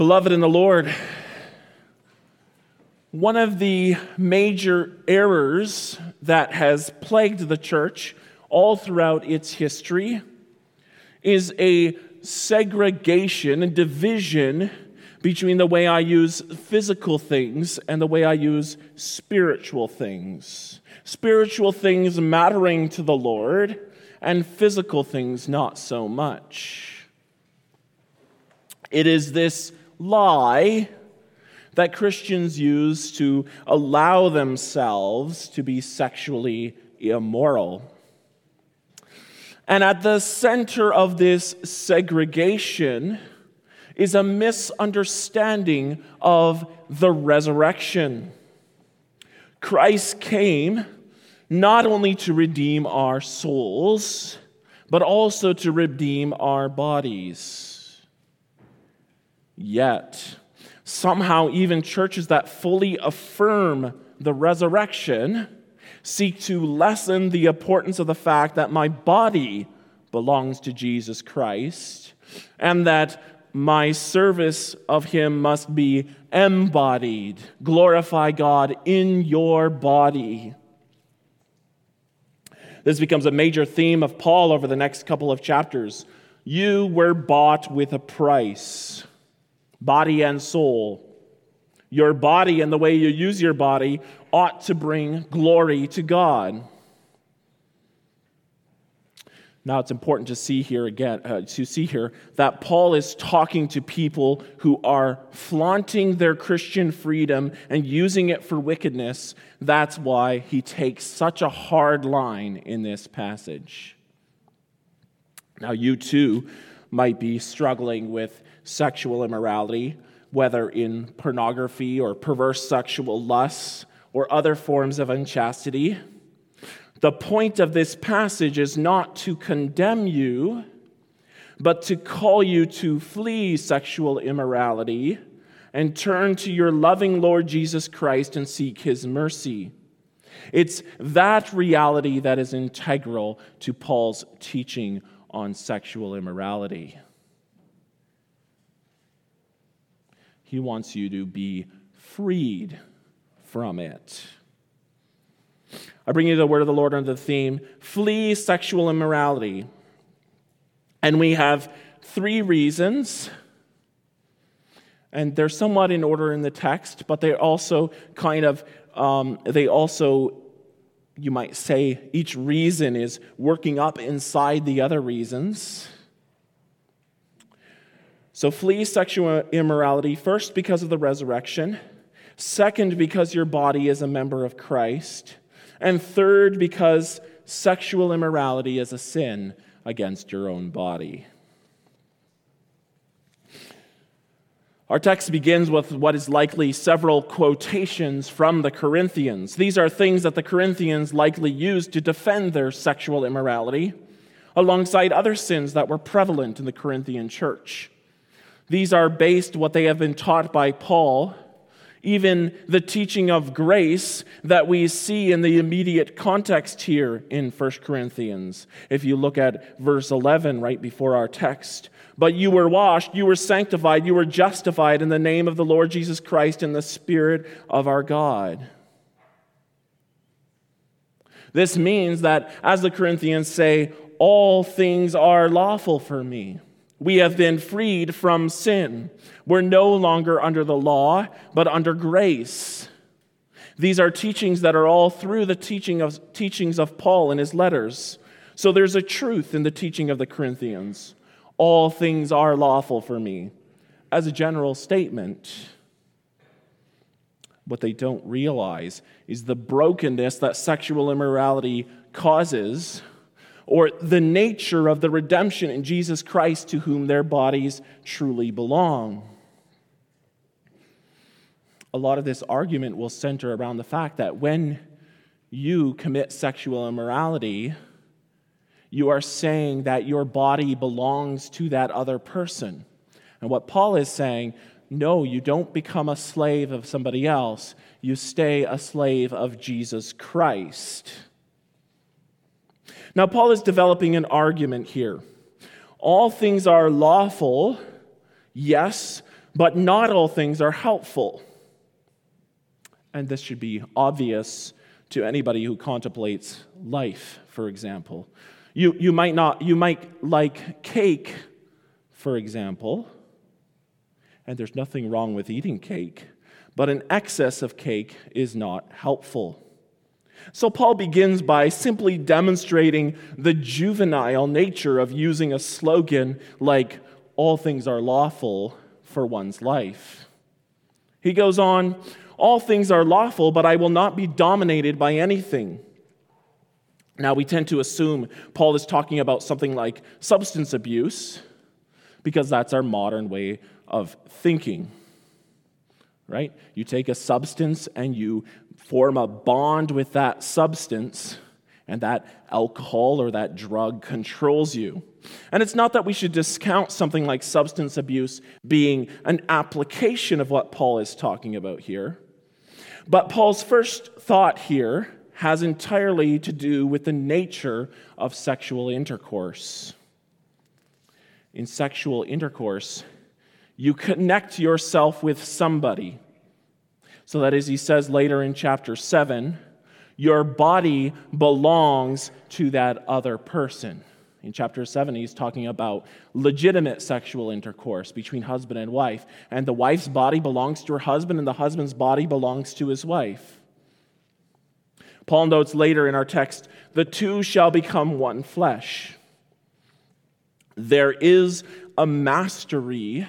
Beloved in the Lord, one of the major errors that has plagued the church all throughout its history is a segregation and division between the way I use physical things and the way I use spiritual things. Spiritual things mattering to the Lord, and physical things not so much. It is this lie that Christians use to allow themselves to be sexually immoral. And at the center of this segregation is a misunderstanding of the resurrection. Christ came not only to redeem our souls, but also to redeem our bodies. Yet, somehow, even churches that fully affirm the resurrection seek to lessen the importance of the fact that my body belongs to Jesus Christ and that my service of him must be embodied. Glorify God in your body. This becomes a major theme of Paul over the next couple of chapters. You were bought with a price, body and soul. Your body and the way you use your body ought to bring glory to God. Now it's important to see here again, uh, to see here that Paul is talking to people who are flaunting their Christian freedom and using it for wickedness. That's why he takes such a hard line in this passage. Now, you too might be struggling with sexual immorality, whether in pornography or perverse sexual lusts or other forms of unchastity. The point of this passage is not to condemn you, but to call you to flee sexual immorality and turn to your loving Lord Jesus Christ and seek his mercy. It's that reality that is integral to Paul's teaching on sexual immorality. He wants you to be freed from it. I bring you the word of the Lord under the theme flee sexual immorality. And we have three reasons. And they're somewhat in order in the text, but they're also kind of, um, they also, you might say, each reason is working up inside the other reasons. So flee sexual immorality, first because of the resurrection, second because your body is a member of Christ, and third, because sexual immorality is a sin against your own body. Our text begins with what is likely several quotations from the Corinthians. These are things that the Corinthians likely used to defend their sexual immorality, alongside other sins that were prevalent in the Corinthian church. These are based what they have been taught by Paul even the teaching of grace that we see in the immediate context here in 1 Corinthians. If you look at verse 11 right before our text, but you were washed, you were sanctified, you were justified in the name of the Lord Jesus Christ in the Spirit of our God. This means that, as the Corinthians say, all things are lawful for me. We have been freed from sin. We're no longer under the law, but under grace. These are teachings that are all through the teaching of, teachings of Paul in his letters. So there's a truth in the teaching of the Corinthians. All things are lawful for me, as a general statement. What they don't realize is the brokenness that sexual immorality causes or the nature of the redemption in Jesus Christ to whom their bodies truly belong. A lot of this argument will center around the fact that when you commit sexual immorality, you are saying that your body belongs to that other person. And what Paul is saying, no, you don't become a slave of somebody else. You stay a slave of Jesus Christ. Now, Paul is developing an argument here. All things are lawful, yes, but not all things are helpful. And this should be obvious to anybody who contemplates life, for example. You, you, might not, you might like cake, for example, and there's nothing wrong with eating cake, but an excess of cake is not helpful. So, Paul begins by simply demonstrating the juvenile nature of using a slogan like, all things are lawful for one's life. He goes on, all things are lawful, but I will not be dominated by anything. Now, we tend to assume Paul is talking about something like substance abuse because that's our modern way of thinking. Right? You take a substance and you form a bond with that substance, and that alcohol or that drug controls you. And it's not that we should discount something like substance abuse being an application of what Paul is talking about here. But Paul's first thought here has entirely to do with the nature of sexual intercourse. In sexual intercourse, you connect yourself with somebody. So that as he says later in chapter 7, your body belongs to that other person. In chapter 7, he's talking about legitimate sexual intercourse between husband and wife. And the wife's body belongs to her husband, and the husband's body belongs to his wife. Paul notes later in our text the two shall become one flesh. There is a mastery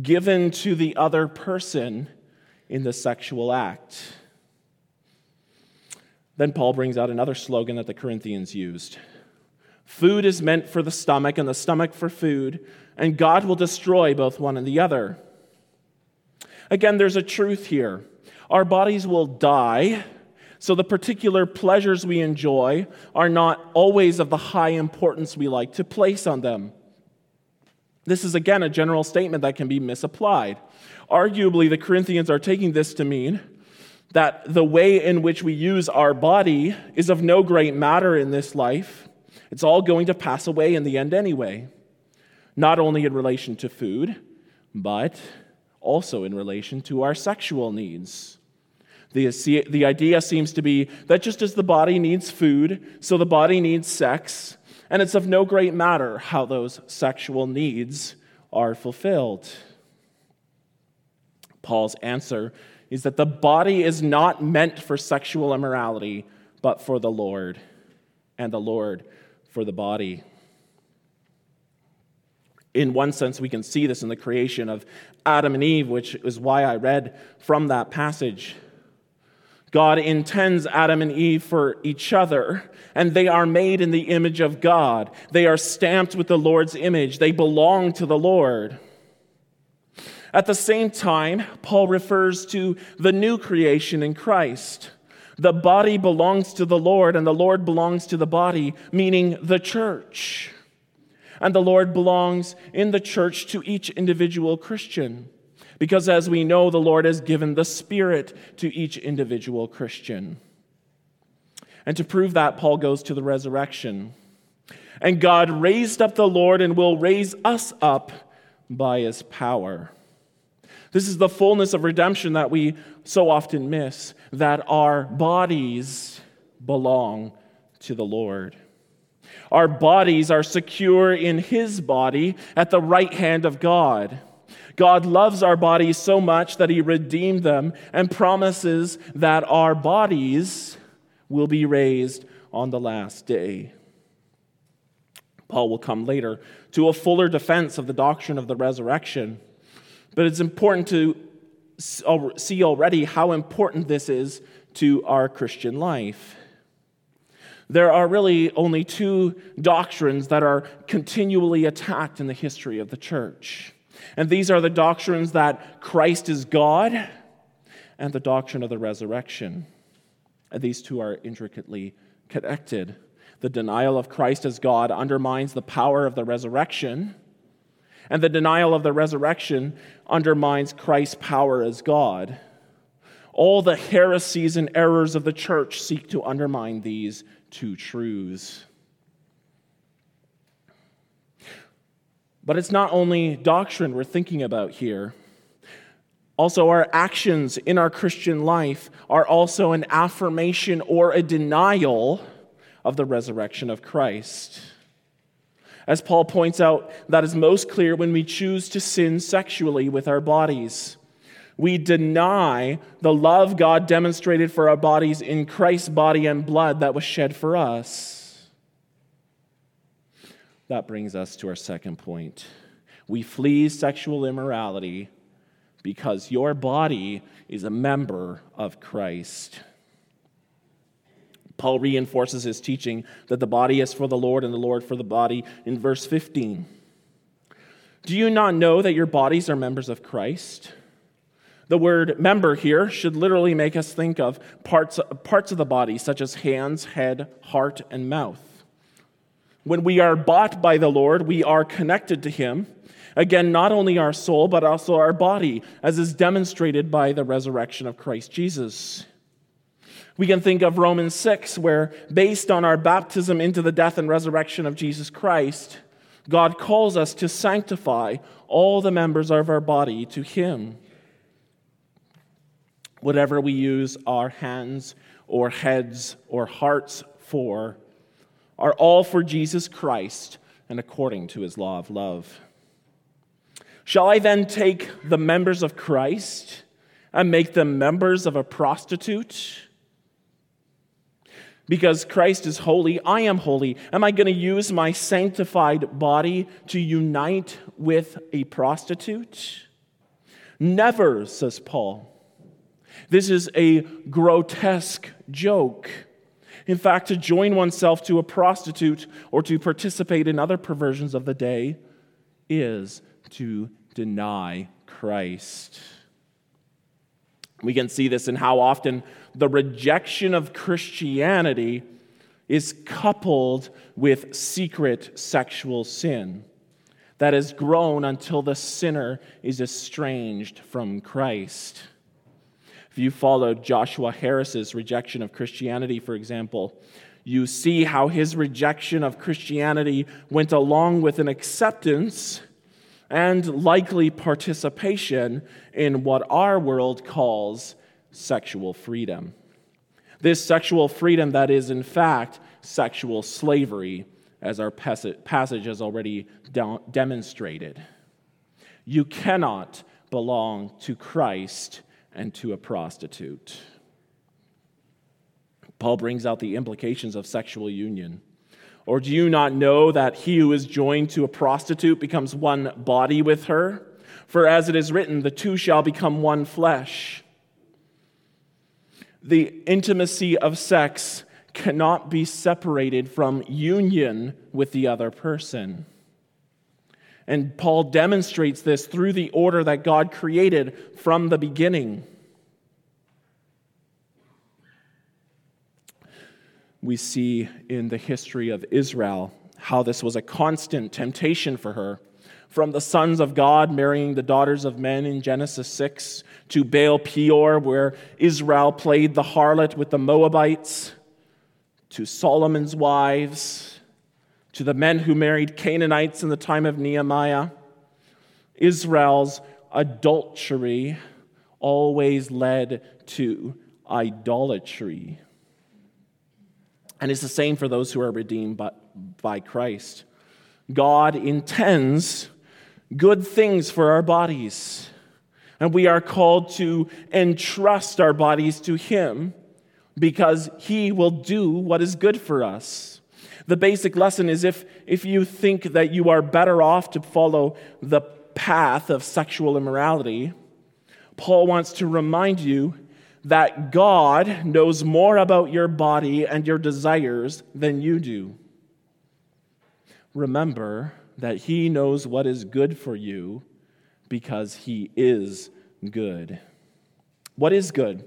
given to the other person in the sexual act. Then Paul brings out another slogan that the Corinthians used Food is meant for the stomach, and the stomach for food, and God will destroy both one and the other. Again, there's a truth here. Our bodies will die, so the particular pleasures we enjoy are not always of the high importance we like to place on them. This is, again, a general statement that can be misapplied. Arguably, the Corinthians are taking this to mean that the way in which we use our body is of no great matter in this life it's all going to pass away in the end anyway, not only in relation to food, but also in relation to our sexual needs. The, the idea seems to be that just as the body needs food, so the body needs sex, and it's of no great matter how those sexual needs are fulfilled. Paul's answer is that the body is not meant for sexual immorality, but for the Lord, and the Lord for the body. In one sense, we can see this in the creation of Adam and Eve, which is why I read from that passage. God intends Adam and Eve for each other, and they are made in the image of God. They are stamped with the Lord's image, they belong to the Lord. At the same time, Paul refers to the new creation in Christ. The body belongs to the Lord, and the Lord belongs to the body, meaning the church. And the Lord belongs in the church to each individual Christian. Because as we know, the Lord has given the Spirit to each individual Christian. And to prove that, Paul goes to the resurrection. And God raised up the Lord and will raise us up by his power. This is the fullness of redemption that we so often miss that our bodies belong to the Lord. Our bodies are secure in His body at the right hand of God. God loves our bodies so much that He redeemed them and promises that our bodies will be raised on the last day. Paul will come later to a fuller defense of the doctrine of the resurrection. But it's important to see already how important this is to our Christian life. There are really only two doctrines that are continually attacked in the history of the church. And these are the doctrines that Christ is God and the doctrine of the resurrection. And these two are intricately connected. The denial of Christ as God undermines the power of the resurrection and the denial of the resurrection undermines Christ's power as God. All the heresies and errors of the church seek to undermine these two truths. But it's not only doctrine we're thinking about here. Also, our actions in our Christian life are also an affirmation or a denial of the resurrection of Christ. As Paul points out, that is most clear when we choose to sin sexually with our bodies. We deny the love God demonstrated for our bodies in Christ's body and blood that was shed for us. That brings us to our second point. We flee sexual immorality because your body is a member of Christ. Paul reinforces his teaching that the body is for the Lord and the Lord for the body in verse 15. Do you not know that your bodies are members of Christ? The word member here should literally make us think of parts, parts of the body, such as hands, head, heart, and mouth. When we are bought by the Lord, we are connected to Him. Again, not only our soul, but also our body, as is demonstrated by the resurrection of Christ Jesus. We can think of Romans 6, where based on our baptism into the death and resurrection of Jesus Christ, God calls us to sanctify all the members of our body to Him. Whatever we use our hands or heads or hearts for are all for Jesus Christ and according to His law of love. Shall I then take the members of Christ and make them members of a prostitute? Because Christ is holy, I am holy. Am I going to use my sanctified body to unite with a prostitute? Never, says Paul. This is a grotesque joke. In fact, to join oneself to a prostitute or to participate in other perversions of the day is to deny Christ. We can see this in how often the rejection of Christianity is coupled with secret sexual sin that has grown until the sinner is estranged from Christ. If you followed Joshua Harris's rejection of Christianity, for example, you see how his rejection of Christianity went along with an acceptance and likely participation in what our world calls sexual freedom. This sexual freedom that is, in fact, sexual slavery, as our passage has already demonstrated. You cannot belong to Christ and to a prostitute. Paul brings out the implications of sexual union. Or do you not know that he who is joined to a prostitute becomes one body with her? For as it is written, the two shall become one flesh. The intimacy of sex cannot be separated from union with the other person. And Paul demonstrates this through the order that God created from the beginning. We see in the history of Israel how this was a constant temptation for her. From the sons of God marrying the daughters of men in Genesis 6 to Baal Peor, where Israel played the harlot with the Moabites, to Solomon's wives to the men who married Canaanites in the time of Nehemiah. Israel's adultery always led to idolatry. And it's the same for those who are redeemed by, by Christ. God intends good things for our bodies, and we are called to entrust our bodies to Him because He will do what is good for us. The basic lesson is if, if you think that you are better off to follow the path of sexual immorality, Paul wants to remind you that God knows more about your body and your desires than you do. Remember that He knows what is good for you because He is good. What is good?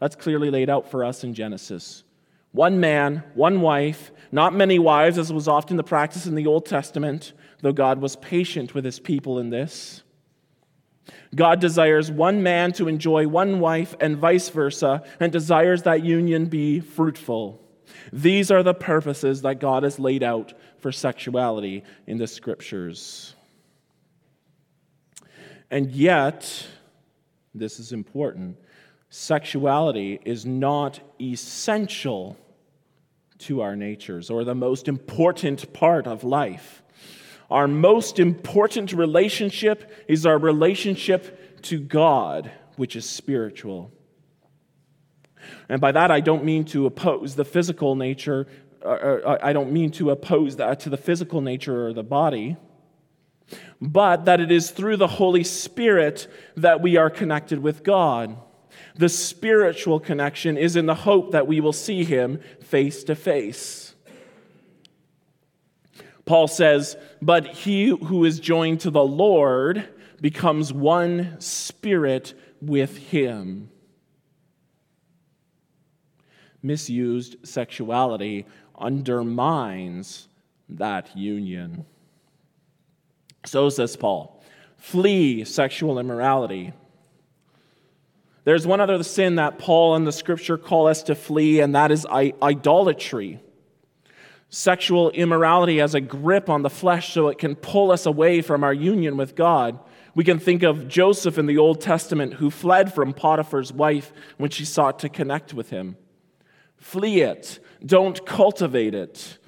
That's clearly laid out for us in Genesis. One man, one wife, not many wives, as was often the practice in the Old Testament, though God was patient with his people in this. God desires one man to enjoy one wife and vice versa, and desires that union be fruitful. These are the purposes that God has laid out for sexuality in the scriptures. And yet, This is important. Sexuality is not essential to our natures or the most important part of life. Our most important relationship is our relationship to God, which is spiritual. And by that, I don't mean to oppose the physical nature, I don't mean to oppose that to the physical nature or the body, but that it is through the Holy Spirit that we are connected with God. The spiritual connection is in the hope that we will see Him face to face. Paul says, But he who is joined to the Lord becomes one spirit with Him misused sexuality undermines that union. So says Paul flee sexual immorality. There's one other sin that Paul and the scripture call us to flee, and that is idolatry. Sexual immorality has a grip on the flesh so it can pull us away from our union with God. We can think of Joseph in the Old Testament who fled from Potiphar's wife when she sought to connect with him. Flee it. Don't cultivate it.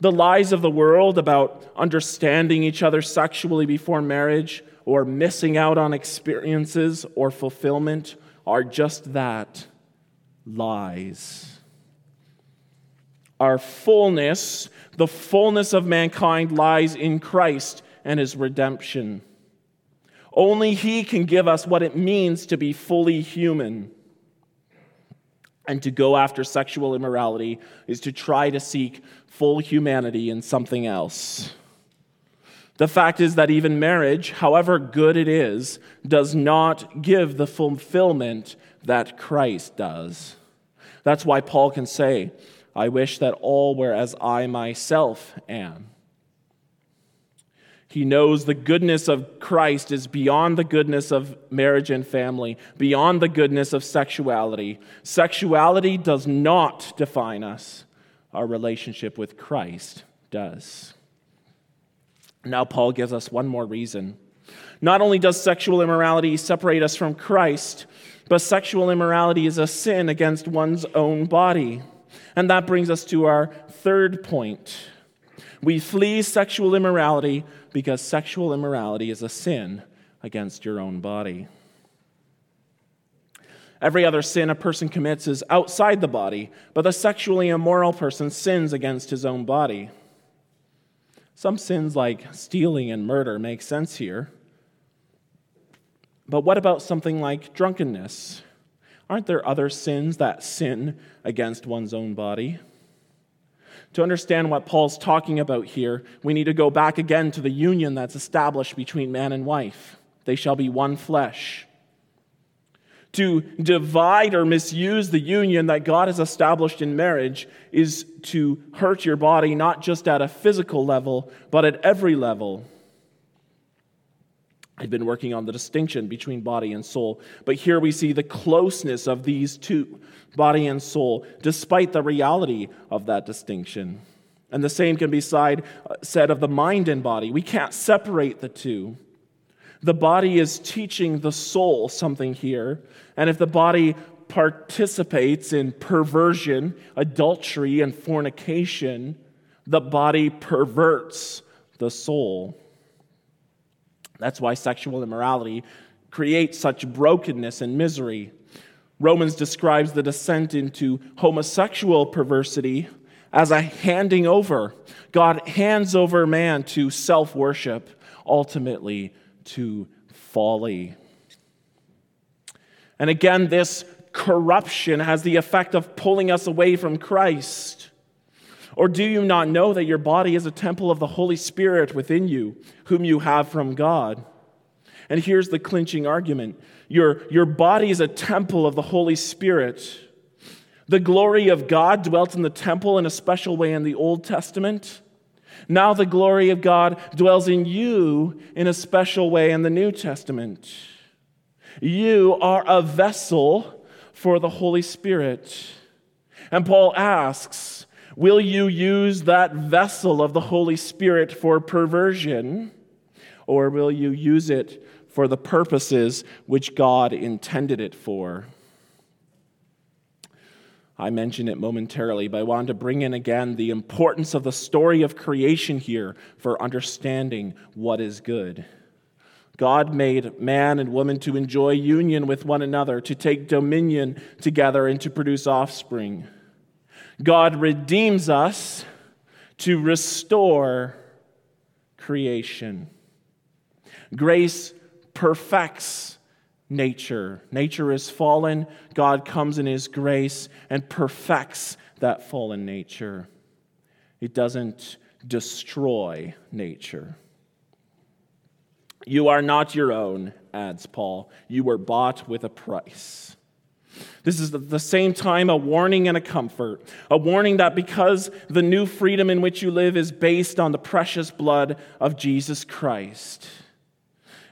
The lies of the world about understanding each other sexually before marriage or missing out on experiences or fulfillment are just that lies. Our fullness, the fullness of mankind, lies in Christ and his redemption. Only he can give us what it means to be fully human. And to go after sexual immorality is to try to seek full humanity in something else. The fact is that even marriage, however good it is, does not give the fulfillment that Christ does. That's why Paul can say, I wish that all were as I myself am. He knows the goodness of Christ is beyond the goodness of marriage and family, beyond the goodness of sexuality. Sexuality does not define us, our relationship with Christ does. Now, Paul gives us one more reason. Not only does sexual immorality separate us from Christ, but sexual immorality is a sin against one's own body. And that brings us to our third point. We flee sexual immorality because sexual immorality is a sin against your own body. Every other sin a person commits is outside the body, but the sexually immoral person sins against his own body. Some sins like stealing and murder make sense here. But what about something like drunkenness? Aren't there other sins that sin against one's own body? To understand what Paul's talking about here, we need to go back again to the union that's established between man and wife. They shall be one flesh. To divide or misuse the union that God has established in marriage is to hurt your body, not just at a physical level, but at every level. I've been working on the distinction between body and soul, but here we see the closeness of these two, body and soul, despite the reality of that distinction. And the same can be side, said of the mind and body. We can't separate the two. The body is teaching the soul something here, and if the body participates in perversion, adultery, and fornication, the body perverts the soul. That's why sexual immorality creates such brokenness and misery. Romans describes the descent into homosexual perversity as a handing over. God hands over man to self worship, ultimately to folly. And again, this corruption has the effect of pulling us away from Christ. Or do you not know that your body is a temple of the Holy Spirit within you, whom you have from God? And here's the clinching argument your, your body is a temple of the Holy Spirit. The glory of God dwelt in the temple in a special way in the Old Testament. Now the glory of God dwells in you in a special way in the New Testament. You are a vessel for the Holy Spirit. And Paul asks, Will you use that vessel of the Holy Spirit for perversion, or will you use it for the purposes which God intended it for. I mentioned it momentarily, but I wanted to bring in again the importance of the story of creation here for understanding what is good. God made man and woman to enjoy union with one another, to take dominion together, and to produce offspring. God redeems us to restore creation. Grace perfects nature. Nature is fallen. God comes in His grace and perfects that fallen nature. It doesn't destroy nature. You are not your own, adds Paul. You were bought with a price. This is at the same time a warning and a comfort. A warning that because the new freedom in which you live is based on the precious blood of Jesus Christ.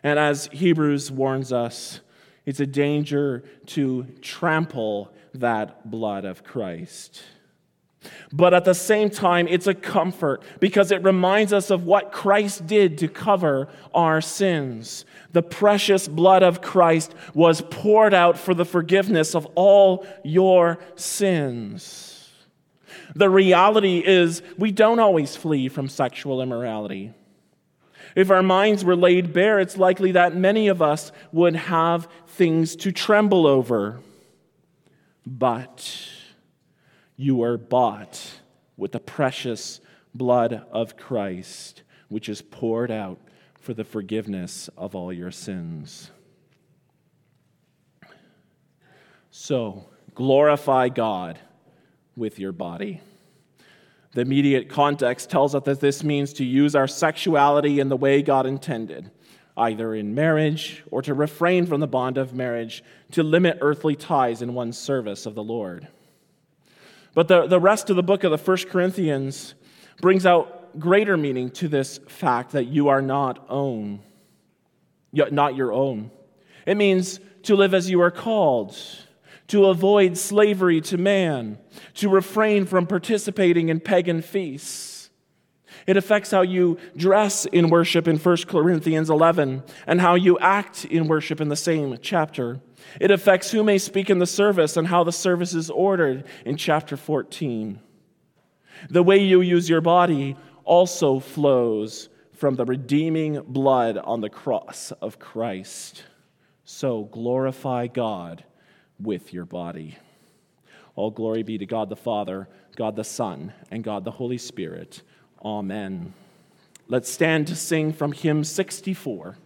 And as Hebrews warns us, it's a danger to trample that blood of Christ. But at the same time, it's a comfort because it reminds us of what Christ did to cover our sins. The precious blood of Christ was poured out for the forgiveness of all your sins. The reality is, we don't always flee from sexual immorality. If our minds were laid bare, it's likely that many of us would have things to tremble over. But you are bought with the precious blood of Christ, which is poured out for the forgiveness of all your sins. So, glorify God with your body. The immediate context tells us that this means to use our sexuality in the way God intended, either in marriage or to refrain from the bond of marriage, to limit earthly ties in one's service of the Lord. But the, the rest of the book of the First Corinthians brings out greater meaning to this fact that you are not own, not your own. It means to live as you are called to avoid slavery to man, to refrain from participating in pagan feasts. It affects how you dress in worship in 1 Corinthians 11 and how you act in worship in the same chapter. It affects who may speak in the service and how the service is ordered in chapter 14. The way you use your body also flows from the redeeming blood on the cross of Christ. So glorify God with your body. All glory be to God the Father, God the Son, and God the Holy Spirit. Amen. Let's stand to sing from hymn 64.